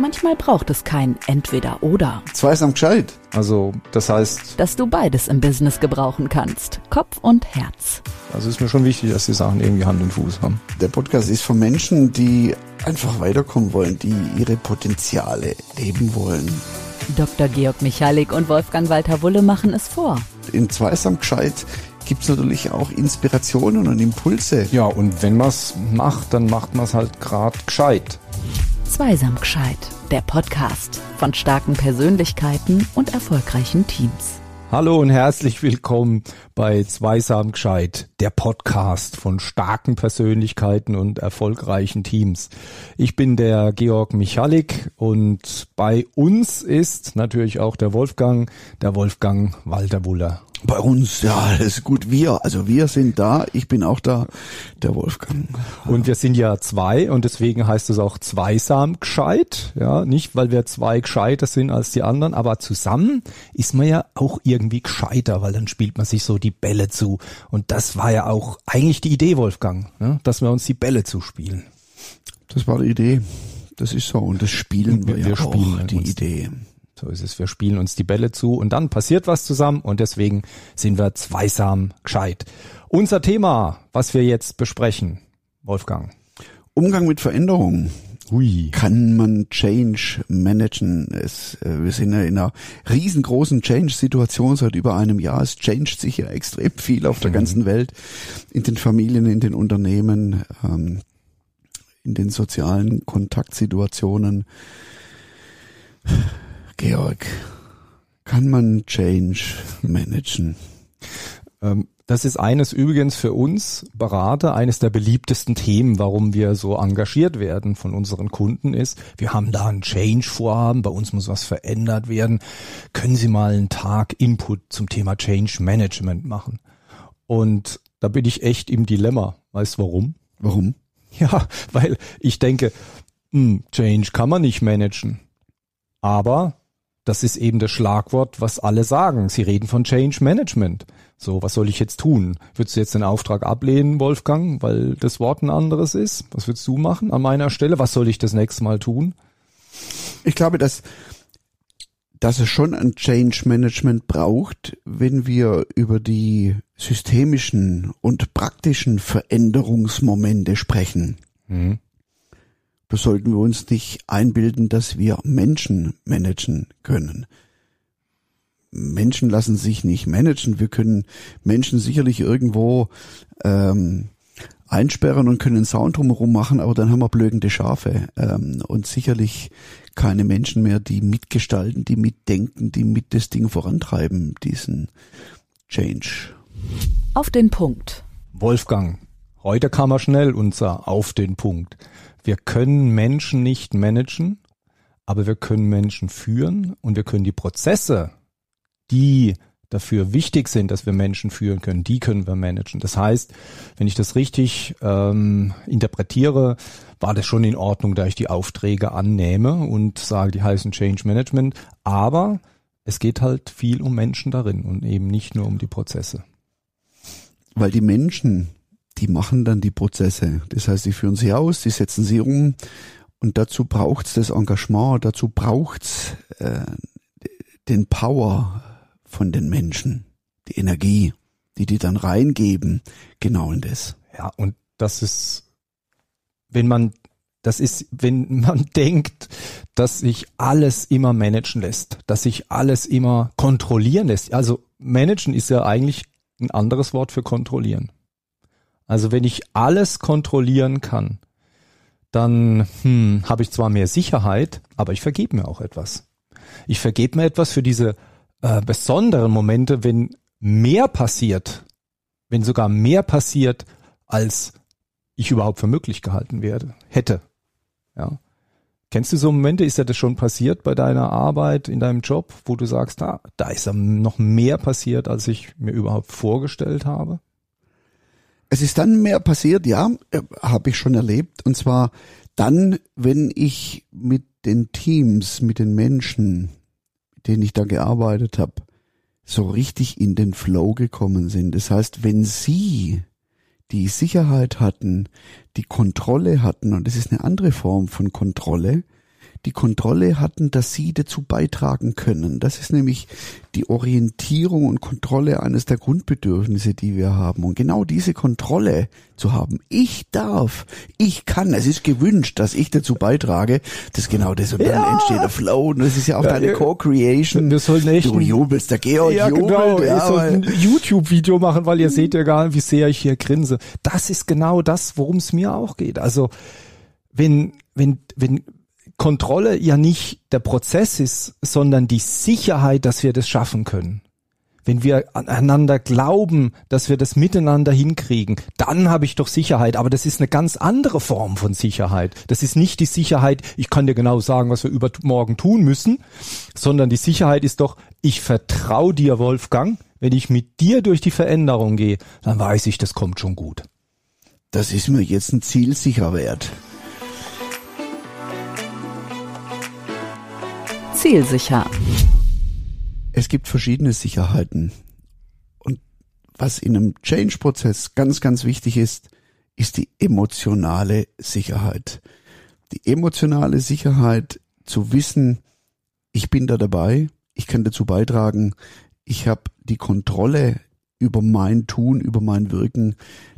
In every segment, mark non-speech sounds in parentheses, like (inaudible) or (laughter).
Manchmal braucht es kein Entweder oder. Zweisam gescheit. Also, das heißt. Dass du beides im Business gebrauchen kannst. Kopf und Herz. Also ist mir schon wichtig, dass die Sachen irgendwie Hand und Fuß haben. Der Podcast ist von Menschen, die einfach weiterkommen wollen, die ihre Potenziale leben wollen. Dr. Georg Michalik und Wolfgang Walter Wulle machen es vor. In Zweisam gescheit gibt es natürlich auch Inspirationen und Impulse. Ja, und wenn man es macht, dann macht man es halt gerade gescheit. Zweisam gescheit, der Podcast von starken Persönlichkeiten und erfolgreichen Teams. Hallo und herzlich willkommen bei Zweisam gescheit, der Podcast von starken Persönlichkeiten und erfolgreichen Teams. Ich bin der Georg Michalik und bei uns ist natürlich auch der Wolfgang, der Wolfgang Walter Wuller. Bei uns, ja, ist gut. Wir, also wir sind da. Ich bin auch da, der Wolfgang. Und wir sind ja zwei und deswegen heißt es auch zweisam gescheit. Ja, nicht weil wir zwei gescheiter sind als die anderen, aber zusammen ist man ja auch irgendwie gescheiter, weil dann spielt man sich so die Bälle zu. Und das war ja auch eigentlich die Idee, Wolfgang, ne? dass wir uns die Bälle zuspielen. Das war die Idee. Das ist so. Und das spielen wir, wir, wir ja spielen auch, die Idee. So ist es. Wir spielen uns die Bälle zu und dann passiert was zusammen und deswegen sind wir zweisam gescheit. Unser Thema, was wir jetzt besprechen, Wolfgang. Umgang mit Veränderungen. Hui. Kann man Change managen? Es, äh, wir sind ja in einer riesengroßen Change-Situation seit über einem Jahr. Es changed sich ja extrem viel auf der mhm. ganzen Welt, in den Familien, in den Unternehmen, ähm, in den sozialen Kontaktsituationen. Georg, kann man Change managen? Ähm, das ist eines übrigens für uns Berater, eines der beliebtesten Themen, warum wir so engagiert werden von unseren Kunden ist, wir haben da ein Change-Vorhaben, bei uns muss was verändert werden. Können Sie mal einen Tag Input zum Thema Change Management machen? Und da bin ich echt im Dilemma. Weißt du warum? Warum? (laughs) Ja, weil ich denke, hm, Change kann man nicht managen. Aber das ist eben das Schlagwort, was alle sagen. Sie reden von Change Management. So, was soll ich jetzt tun? Würdest du jetzt den Auftrag ablehnen, Wolfgang, weil das Wort ein anderes ist? Was würdest du machen an meiner Stelle? Was soll ich das nächste Mal tun? Ich glaube, dass, dass es schon ein Change Management braucht, wenn wir über die systemischen und praktischen Veränderungsmomente sprechen. Mhm. Da sollten wir uns nicht einbilden, dass wir Menschen managen können. Menschen lassen sich nicht managen. Wir können Menschen sicherlich irgendwo ähm, einsperren und können einen Sound drumherum machen, aber dann haben wir blökende Schafe ähm, und sicherlich keine Menschen mehr, die mitgestalten, die mitdenken, die mit das Ding vorantreiben, diesen Change. Auf den Punkt. Wolfgang, heute kam er schnell unser Auf den Punkt. Wir können Menschen nicht managen, aber wir können Menschen führen und wir können die Prozesse, die dafür wichtig sind, dass wir Menschen führen können, die können wir managen. Das heißt, wenn ich das richtig ähm, interpretiere, war das schon in Ordnung, da ich die Aufträge annehme und sage, die heißen Change Management. Aber es geht halt viel um Menschen darin und eben nicht nur um die Prozesse. Weil die Menschen die machen dann die Prozesse. Das heißt, die führen sie aus, die setzen sie um und dazu braucht's das Engagement, dazu braucht's äh, den Power von den Menschen, die Energie, die die dann reingeben, genau in das. Ja, und das ist, wenn man, das ist, wenn (laughs) man denkt, dass sich alles immer managen lässt, dass sich alles immer kontrollieren lässt. Also managen ist ja eigentlich ein anderes Wort für kontrollieren. Also wenn ich alles kontrollieren kann, dann hm, habe ich zwar mehr Sicherheit, aber ich vergebe mir auch etwas. Ich vergebe mir etwas für diese äh, besonderen Momente, wenn mehr passiert, wenn sogar mehr passiert, als ich überhaupt für möglich gehalten werde, hätte. Ja. Kennst du so Momente, ist ja das schon passiert bei deiner Arbeit, in deinem Job, wo du sagst, ah, da ist noch mehr passiert, als ich mir überhaupt vorgestellt habe? Es ist dann mehr passiert, ja, äh, habe ich schon erlebt. Und zwar dann, wenn ich mit den Teams, mit den Menschen, mit denen ich da gearbeitet habe, so richtig in den Flow gekommen sind. Das heißt, wenn sie die Sicherheit hatten, die Kontrolle hatten, und das ist eine andere Form von Kontrolle, die Kontrolle hatten, dass sie dazu beitragen können. Das ist nämlich die Orientierung und Kontrolle eines der Grundbedürfnisse, die wir haben. Und genau diese Kontrolle zu haben, ich darf, ich kann, es ist gewünscht, dass ich dazu beitrage, das ist genau das. Und dann ja. entsteht der Flow und das ist ja auch ja, deine Co-Creation. Wir sollten echt du jubelst, der Georg ja, jubelt. Genau, ja, ich soll ein YouTube-Video machen, weil ihr seht ja gar nicht, wie sehr ich hier grinse. Das ist genau das, worum es mir auch geht. Also wenn, wenn, wenn Kontrolle ja nicht der Prozess ist, sondern die Sicherheit, dass wir das schaffen können. Wenn wir aneinander glauben, dass wir das miteinander hinkriegen, dann habe ich doch Sicherheit. Aber das ist eine ganz andere Form von Sicherheit. Das ist nicht die Sicherheit, ich kann dir genau sagen, was wir übermorgen tun müssen, sondern die Sicherheit ist doch, ich vertraue dir, Wolfgang. Wenn ich mit dir durch die Veränderung gehe, dann weiß ich, das kommt schon gut. Das ist mir jetzt ein Ziel sicher wert. Zielsicher. Es gibt verschiedene Sicherheiten. Und was in einem Change-Prozess ganz, ganz wichtig ist, ist die emotionale Sicherheit. Die emotionale Sicherheit zu wissen, ich bin da dabei, ich kann dazu beitragen, ich habe die Kontrolle über mein Tun, über mein Wirken,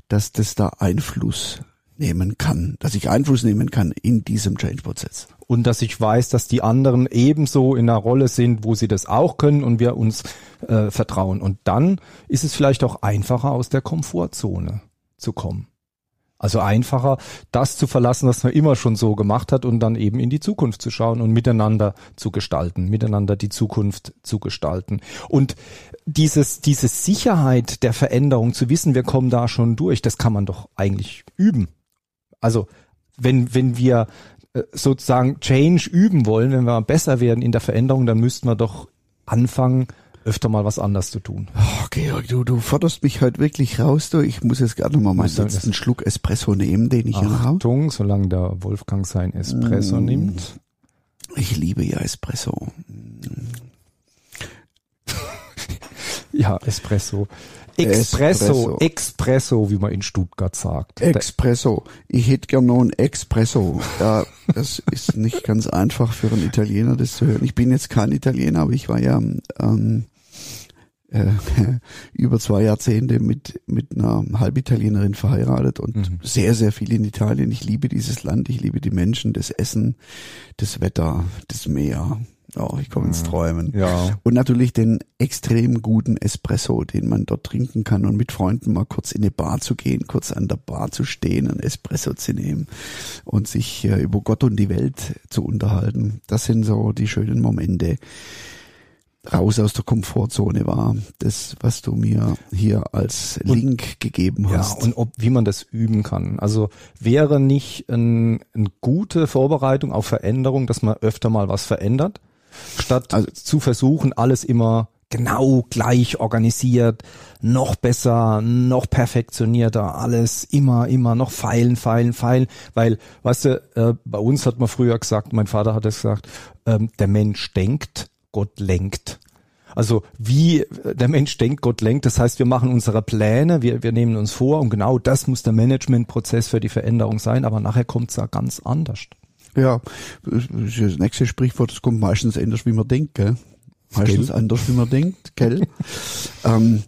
dass das da Einfluss nehmen kann, dass ich Einfluss nehmen kann in diesem Change-Prozess. Und dass ich weiß, dass die anderen ebenso in einer Rolle sind, wo sie das auch können und wir uns äh, vertrauen. Und dann ist es vielleicht auch einfacher, aus der Komfortzone zu kommen. Also einfacher, das zu verlassen, was man immer schon so gemacht hat und dann eben in die Zukunft zu schauen und miteinander zu gestalten, miteinander die Zukunft zu gestalten. Und dieses, diese Sicherheit der Veränderung zu wissen, wir kommen da schon durch, das kann man doch eigentlich üben. Also wenn, wenn wir äh, sozusagen Change üben wollen, wenn wir besser werden in der Veränderung, dann müssten wir doch anfangen, öfter mal was anders zu tun. Oh, Georg, du, du forderst mich heute wirklich raus. Du. Ich muss jetzt gerade noch mal meinen letzten Schluck Espresso nehmen, den ich hier habe. Achtung, solange der Wolfgang sein Espresso mm. nimmt. Ich liebe ja Espresso. (laughs) ja, Espresso. Expresso, Expresso, wie man in Stuttgart sagt. Expresso. Ich hätte gern noch ein Expresso. Ja, das ist nicht ganz einfach für einen Italiener, das zu hören. Ich bin jetzt kein Italiener, aber ich war ja ähm, äh, (laughs) über zwei Jahrzehnte mit, mit einer Halbitalienerin verheiratet und mhm. sehr, sehr viel in Italien. Ich liebe dieses Land, ich liebe die Menschen, das Essen, das Wetter, das Meer. Oh, ich komme ins Träumen. Ja. Und natürlich den extrem guten Espresso, den man dort trinken kann und mit Freunden mal kurz in eine Bar zu gehen, kurz an der Bar zu stehen, ein Espresso zu nehmen und sich äh, über Gott und die Welt zu unterhalten. Das sind so die schönen Momente. Raus aus der Komfortzone war, das, was du mir hier als Link und, gegeben hast. Ja, und ob, wie man das üben kann. Also wäre nicht ein, eine gute Vorbereitung auf Veränderung, dass man öfter mal was verändert? Statt also, zu versuchen, alles immer genau gleich organisiert, noch besser, noch perfektionierter, alles immer, immer noch feilen, feilen, feilen, weil, weißt du, äh, bei uns hat man früher gesagt, mein Vater hat es gesagt, ähm, der Mensch denkt, Gott lenkt. Also wie der Mensch denkt, Gott lenkt. Das heißt, wir machen unsere Pläne, wir, wir nehmen uns vor und genau das muss der Managementprozess für die Veränderung sein, aber nachher kommt es ja ganz anders. Ja, das nächste Sprichwort, das kommt meistens anders, wie man denkt, gell? Meistens gell? anders, wie man denkt, gell? (laughs) ähm,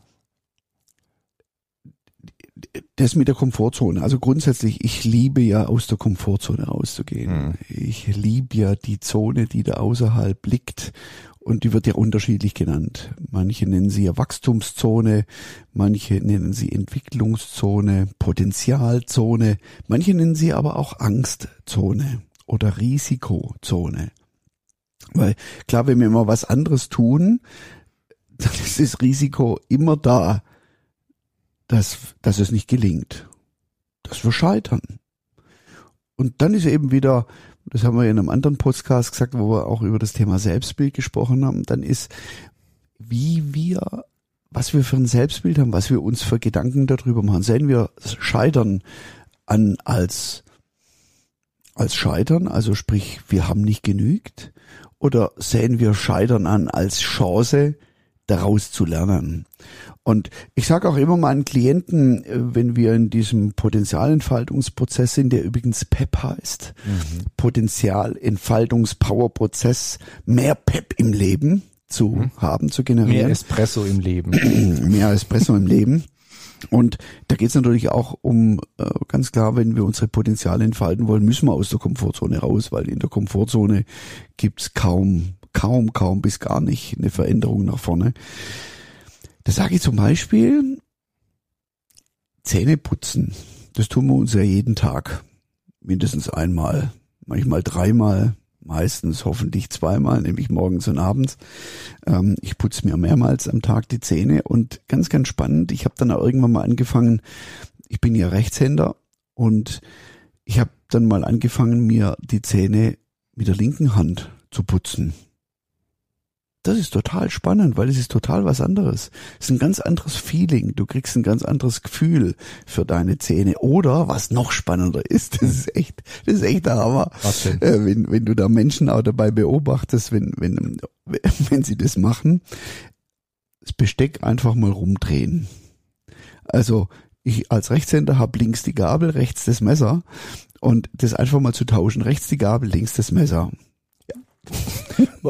das mit der Komfortzone. Also grundsätzlich, ich liebe ja aus der Komfortzone rauszugehen. Mhm. Ich liebe ja die Zone, die da außerhalb liegt. Und die wird ja unterschiedlich genannt. Manche nennen sie ja Wachstumszone, manche nennen sie Entwicklungszone, Potenzialzone, manche nennen sie aber auch Angstzone oder Risikozone. Weil klar, wenn wir immer was anderes tun, dann ist das Risiko immer da, dass, dass es nicht gelingt, dass wir scheitern. Und dann ist eben wieder, das haben wir in einem anderen Podcast gesagt, wo wir auch über das Thema Selbstbild gesprochen haben, dann ist, wie wir, was wir für ein Selbstbild haben, was wir uns für Gedanken darüber machen. Sehen wir Scheitern an als als Scheitern, also sprich, wir haben nicht genügt? Oder sehen wir Scheitern an als Chance, daraus zu lernen. Und ich sage auch immer meinen Klienten, äh, wenn wir in diesem Potenzialentfaltungsprozess sind, der übrigens PEP heißt, mhm. Potenzialentfaltungspowerprozess, mehr PEP im Leben zu mhm. haben, zu generieren. Mehr Espresso im Leben. (clears throat) mehr Espresso im Leben. Und da geht es natürlich auch um, äh, ganz klar, wenn wir unsere Potenziale entfalten wollen, müssen wir aus der Komfortzone raus, weil in der Komfortzone gibt's kaum, kaum, kaum bis gar nicht eine Veränderung nach vorne. Da sage ich zum Beispiel, Zähne putzen. Das tun wir uns ja jeden Tag. Mindestens einmal, manchmal dreimal, meistens hoffentlich zweimal, nämlich morgens und abends. Ähm, ich putze mir mehrmals am Tag die Zähne und ganz, ganz spannend, ich habe dann auch irgendwann mal angefangen, ich bin ja Rechtshänder und ich habe dann mal angefangen, mir die Zähne mit der linken Hand zu putzen. Das ist total spannend, weil es ist total was anderes. Es ist ein ganz anderes Feeling. Du kriegst ein ganz anderes Gefühl für deine Zähne. Oder was noch spannender ist, (laughs) das ist echt, das ist echt der Hammer. Äh, wenn, wenn du da Menschen auch dabei beobachtest, wenn, wenn, (laughs) wenn sie das machen, das Besteck einfach mal rumdrehen. Also ich als Rechtshänder habe links die Gabel, rechts das Messer und das einfach mal zu tauschen. Rechts die Gabel, links das Messer.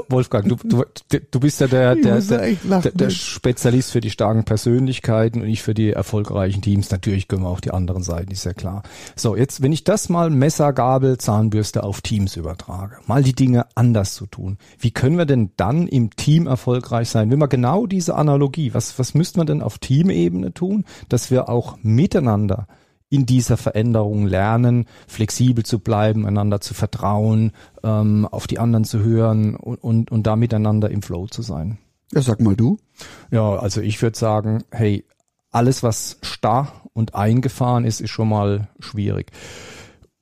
Wolfgang, du, du, du bist ja der, der, der, der, Spezialist für die starken Persönlichkeiten und ich für die erfolgreichen Teams. Natürlich können wir auch die anderen Seiten, ist ja klar. So, jetzt, wenn ich das mal Messer, Gabel, Zahnbürste auf Teams übertrage, mal die Dinge anders zu tun, wie können wir denn dann im Team erfolgreich sein? Wenn wir genau diese Analogie, was, was müssten wir denn auf Teamebene tun, dass wir auch miteinander in dieser Veränderung lernen, flexibel zu bleiben, einander zu vertrauen, ähm, auf die anderen zu hören und, und, und da miteinander im Flow zu sein. Ja, sag mal du. Ja, also ich würde sagen, hey, alles, was starr und eingefahren ist, ist schon mal schwierig.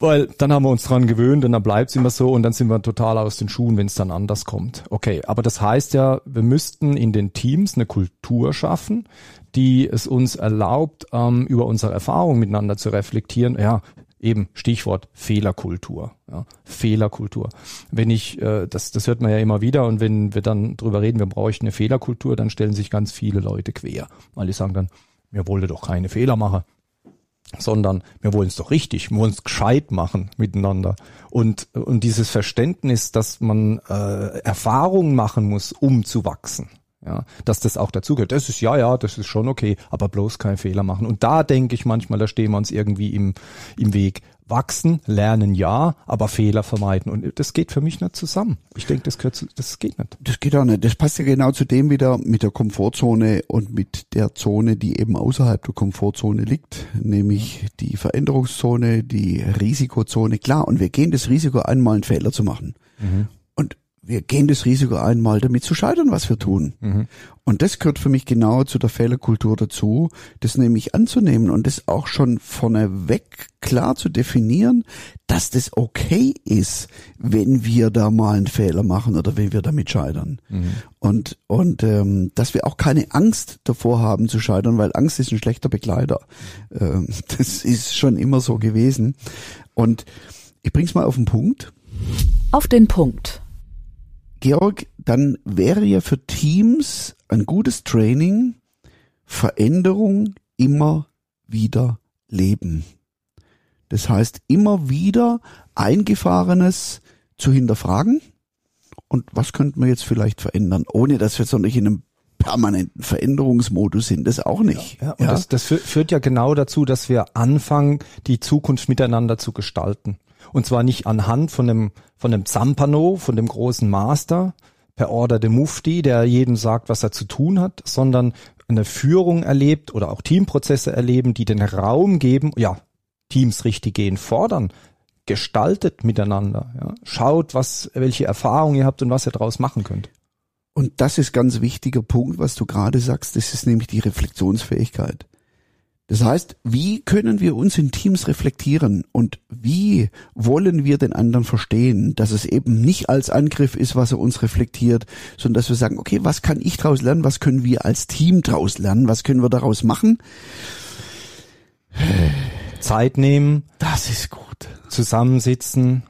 Weil dann haben wir uns dran gewöhnt und dann bleibt es immer so und dann sind wir total aus den Schuhen, wenn es dann anders kommt. Okay, aber das heißt ja, wir müssten in den Teams eine Kultur schaffen, die es uns erlaubt, ähm, über unsere Erfahrungen miteinander zu reflektieren. Ja, eben Stichwort Fehlerkultur. Ja, Fehlerkultur. Wenn ich, äh, das, das hört man ja immer wieder und wenn wir dann drüber reden, wir bräuchten eine Fehlerkultur, dann stellen sich ganz viele Leute quer, weil die sagen dann, wir wollen doch keine Fehler machen, sondern wir wollen es doch richtig, wir wollen es gescheit machen miteinander. Und, und dieses Verständnis, dass man äh, Erfahrungen machen muss, um zu wachsen ja, dass das auch dazugehört. Das ist ja, ja, das ist schon okay, aber bloß keinen Fehler machen. Und da denke ich manchmal, da stehen wir uns irgendwie im, im Weg. Wachsen, lernen ja, aber Fehler vermeiden. Und das geht für mich nicht zusammen. Ich denke, das, gehört, das geht nicht. Das geht auch nicht. Das passt ja genau zu dem wieder mit der Komfortzone und mit der Zone, die eben außerhalb der Komfortzone liegt, nämlich die Veränderungszone, die Risikozone. Klar, und wir gehen das Risiko ein, mal einen Fehler zu machen. Mhm wir gehen das Risiko ein, mal damit zu scheitern, was wir tun. Mhm. Und das gehört für mich genau zu der Fehlerkultur dazu, das nämlich anzunehmen und das auch schon vorneweg klar zu definieren, dass das okay ist, wenn wir da mal einen Fehler machen oder wenn wir damit scheitern. Mhm. Und, und ähm, dass wir auch keine Angst davor haben zu scheitern, weil Angst ist ein schlechter Begleiter. Ähm, (laughs) das ist schon immer so gewesen. Und ich bring's mal auf den Punkt. Auf den Punkt Georg, dann wäre ja für Teams ein gutes Training Veränderung immer wieder leben. Das heißt, immer wieder Eingefahrenes zu hinterfragen. Und was könnten wir jetzt vielleicht verändern, ohne dass wir jetzt noch nicht in einem permanenten Veränderungsmodus sind, das auch nicht. Ja, ja, und ja. Das, das führt ja genau dazu, dass wir anfangen, die Zukunft miteinander zu gestalten. Und zwar nicht anhand von dem, von dem Zampano, von dem großen Master per Order de Mufti, der jedem sagt, was er zu tun hat, sondern eine Führung erlebt oder auch Teamprozesse erleben, die den Raum geben, ja, Teams richtig gehen, fordern, gestaltet miteinander, ja, schaut, was, welche Erfahrungen ihr habt und was ihr daraus machen könnt. Und das ist ganz wichtiger Punkt, was du gerade sagst, das ist nämlich die Reflexionsfähigkeit. Das heißt, wie können wir uns in Teams reflektieren und wie wollen wir den anderen verstehen, dass es eben nicht als Angriff ist, was er uns reflektiert, sondern dass wir sagen, okay, was kann ich daraus lernen, was können wir als Team daraus lernen, was können wir daraus machen? Zeit nehmen. Das ist gut. Zusammensitzen.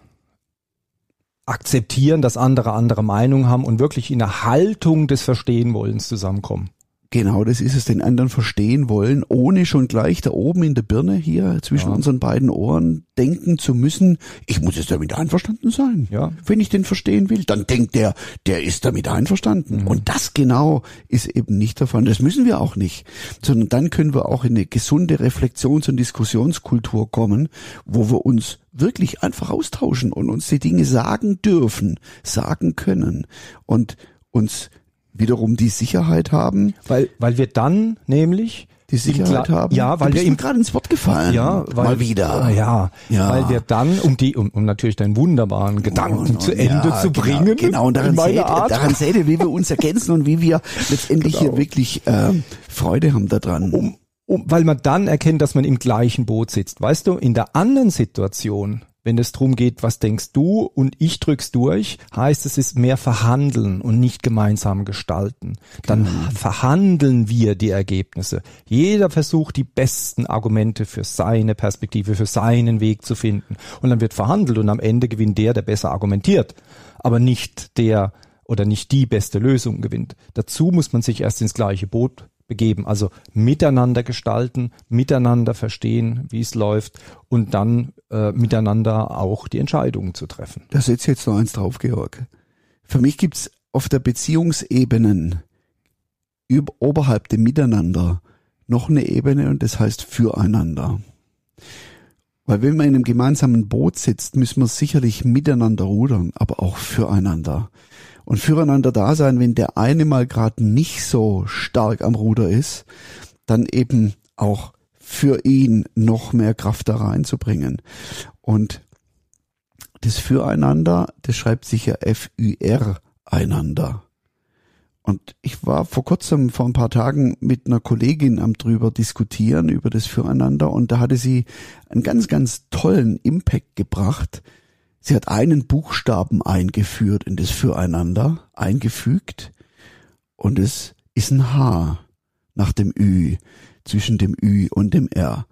akzeptieren, dass andere andere Meinung haben und wirklich in der Haltung des Verstehenwollens zusammenkommen. Genau, das ist es, den anderen verstehen wollen, ohne schon gleich da oben in der Birne hier zwischen Ja. unseren beiden Ohren denken zu müssen, ich muss jetzt damit einverstanden sein. Ja. Wenn ich den verstehen will, dann denkt der, der ist damit einverstanden. Und das genau ist eben nicht der Fall. Das müssen wir auch nicht. Sondern dann können wir auch in eine gesunde Reflexions- und Diskussionskultur kommen, wo wir uns wirklich einfach austauschen und uns die Dinge sagen dürfen, sagen können und uns wiederum die Sicherheit haben, Weil, weil wir dann nämlich die Sicherheit Kla- haben. Ja, weil wir im gerade ins Wort gefallen. ja, weil, mal wieder. Ah, Ja, Ja. weil wir dann, um die, um, um natürlich deinen wunderbaren Gedanken Und- zu und Ende ja, zu genau, bringen, Genau, und in daran seht, Art, daran seht ihr, wie wir uns ergänzen und wie wir letztendlich Genau. hier wirklich ähm, Freude haben daran. um, um, weil man dann erkennt, dass man im gleichen Boot sitzt. Weißt du, in der anderen Situation, wenn es drum geht, was denkst du und ich drück's durch, heißt es ist mehr verhandeln und nicht gemeinsam gestalten. Dann verhandeln wir die Ergebnisse. Jeder versucht die besten Argumente für seine Perspektive, für seinen Weg zu finden. Und dann wird verhandelt und am Ende gewinnt der, der besser argumentiert, aber nicht der oder nicht die beste Lösung gewinnt. Dazu muss man sich erst ins gleiche Boot begeben, also miteinander gestalten, miteinander verstehen, wie es läuft und dann äh, miteinander auch die Entscheidungen zu treffen. Da setzt jetzt noch eins drauf, Georg. Für mich gibt's auf der Beziehungsebenen über, oberhalb dem Miteinander noch eine Ebene und das heißt füreinander. Weil wenn man in einem gemeinsamen Boot sitzt, müssen wir sicherlich miteinander rudern, aber auch füreinander. Und füreinander da sein, wenn der eine mal gerade nicht so stark am Ruder ist, dann eben auch für ihn noch mehr Kraft da reinzubringen. Und das Füreinander, das schreibt sich ja F-Ü-R einander. Und ich war vor kurzem, vor ein paar Tagen mit einer Kollegin am drüber diskutieren, über das Füreinander, und da hatte sie einen ganz, ganz tollen Impact gebracht. Sie hat einen Buchstaben eingeführt in das Füreinander, eingefügt, und es ist ein H nach dem Ü, zwischen dem Ü und dem R.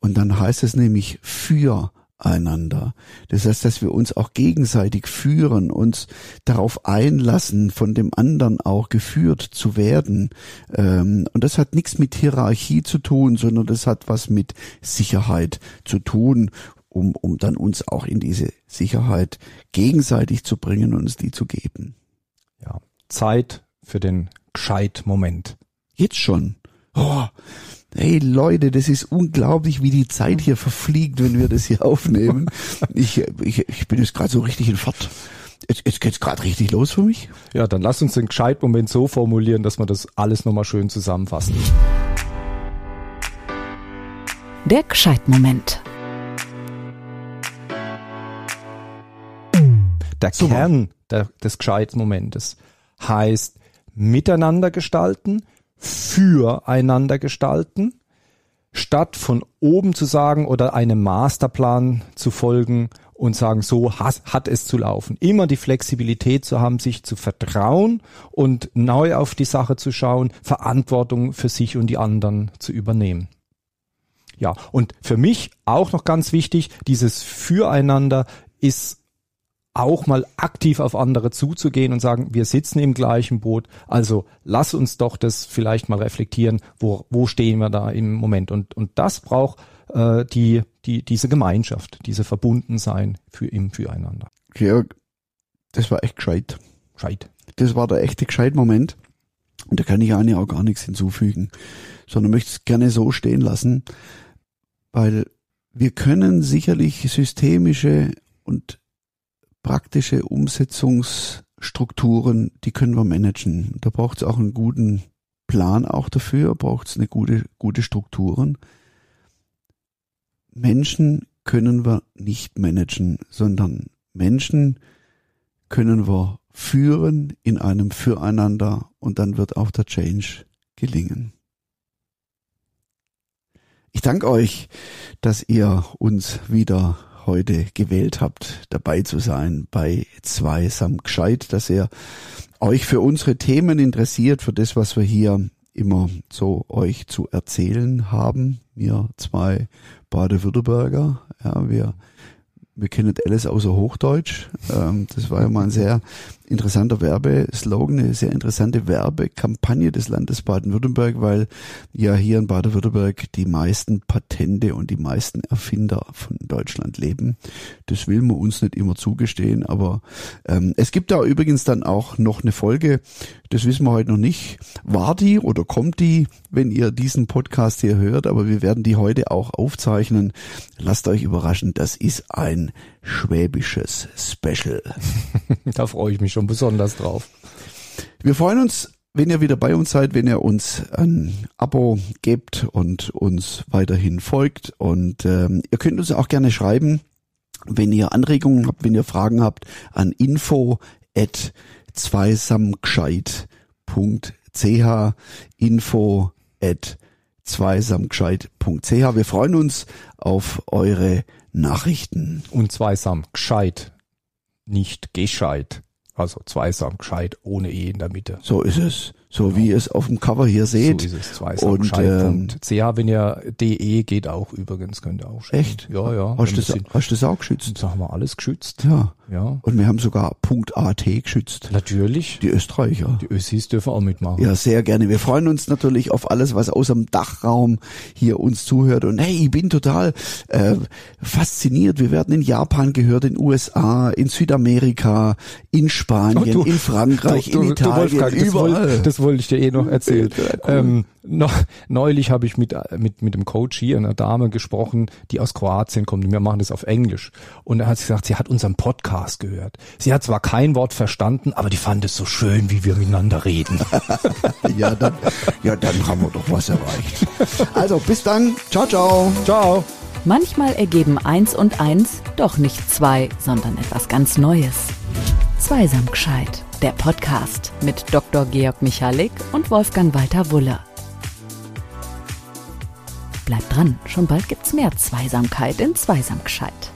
Und dann heißt es nämlich füreinander. Das heißt, dass wir uns auch gegenseitig führen, uns darauf einlassen, von dem anderen auch geführt zu werden. Ähm, Und das hat nichts mit Hierarchie zu tun, sondern das hat was mit Sicherheit zu tun, um, um dann uns auch in diese Sicherheit gegenseitig zu bringen und uns die zu geben. Ja, Zeit für den Gescheit-Moment. Jetzt schon. Oh, hey Leute, das ist unglaublich, wie die Zeit hier verfliegt, wenn wir das hier aufnehmen. Ich, ich, ich bin jetzt gerade so richtig in Fahrt. Jetzt, jetzt geht's gerade richtig los für mich. Ja, dann lass uns den Gescheit-Moment so formulieren, dass wir das alles nochmal schön zusammenfassen. Der Gescheit-Moment. Der Super. Kern der, des Gescheit-Momentes heißt miteinander gestalten, füreinander gestalten, statt von oben zu sagen oder einem Masterplan zu folgen und sagen, so hat es zu laufen. Immer die Flexibilität zu haben, sich zu vertrauen und neu auf die Sache zu schauen, Verantwortung für sich und die anderen zu übernehmen. Ja, und für mich auch noch ganz wichtig, dieses Füreinander ist auch mal aktiv auf andere zuzugehen und sagen, wir sitzen im gleichen Boot, also lass uns doch das vielleicht mal reflektieren, wo, wo stehen wir da im Moment. Und, und das braucht äh, die, die, diese Gemeinschaft, diese Verbundensein für im Füreinander. Georg, das war echt gescheit. Scheit. Das war der echte Gescheit-Moment. Und da kann ich eigentlich auch gar nichts hinzufügen, sondern möchte es gerne so stehen lassen, weil wir können sicherlich systemische und praktische Umsetzungsstrukturen, die können wir managen. Da braucht es auch einen guten Plan auch dafür, braucht es eine gute, gute Strukturen. Menschen können wir nicht managen, sondern Menschen können wir führen in einem Füreinander und dann wird auch der Change gelingen. Ich danke euch, dass ihr uns wieder heute gewählt habt, dabei zu sein bei zwei Sam Gescheit, dass ihr euch für unsere Themen interessiert, für das, was wir hier immer so euch zu erzählen haben. Wir zwei Baden-Württemberger, ja, wir Wir kennen alles außer Hochdeutsch. Ähm, das war ja mal ein sehr interessanter Werbeslogan, eine sehr interessante Werbekampagne des Landes Baden-Württemberg, weil ja hier in Baden-Württemberg die meisten Patente und die meisten Erfinder von Deutschland leben. Das will man uns nicht immer zugestehen, aber ähm, es gibt da übrigens dann auch noch eine Folge, das wissen wir heute noch nicht. War die oder kommt die, wenn ihr diesen Podcast hier hört, aber wir werden die heute auch aufzeichnen. Lasst euch überraschen, das ist ein schwäbisches Special. (laughs) da freue ich mich schon besonders drauf. Wir freuen uns, wenn ihr wieder bei uns seid, wenn ihr uns ein Abo gebt und uns weiterhin folgt. Und ähm, ihr könnt uns auch gerne schreiben, wenn ihr Anregungen habt, wenn ihr Fragen habt, an info at zweisamgescheit.ch info at zweisamgescheit.ch. Wir freuen uns auf eure Nachrichten. Und zweisam gescheit, nicht gescheit. Also zweisam gescheit ohne E in der Mitte. So ist es. So wie ihr es auf dem Cover hier seht. So ist es. Zweisam und, ähm, CH, wenn ihr DE geht auch übrigens, könnt ihr auch schreiben. Echt? Ja, ja. Hast du das, hast das auch geschützt? Das haben wir alles geschützt. Ja. Ja. Und wir haben sogar .at geschützt. Natürlich. Die Österreicher. Die Össis dürfen auch mitmachen. Ja, sehr gerne. Wir freuen uns natürlich auf alles, was aus dem Dachraum hier uns zuhört. Und hey, ich bin total äh, fasziniert. Wir werden in Japan gehört, in USA, in Südamerika, in Spanien, oh, du, in Frankreich, du, du, in Italien, Wolfgang, überall. Das, das wollte ich dir eh noch erzählen. Ähm, noch, neulich habe ich mit, mit, mit dem Coach hier, einer Dame, gesprochen, die aus Kroatien kommt. Und wir machen das auf Englisch. Und er hat gesagt, sie hat unseren Podcast gehört. Sie hat zwar kein Wort verstanden, aber die fand es so schön, wie wir miteinander reden. (laughs) ja, dann, ja, dann haben wir doch was erreicht. Also, bis dann. Ciao, ciao. Ciao. Manchmal ergeben eins und eins doch nicht zwei, sondern etwas ganz Neues. Zweisam gescheit der Podcast mit Dr. Georg Michalik und Wolfgang Walter Wulle. Bleibt dran, schon bald gibt's mehr Zweisamkeit in Zweisamgescheit.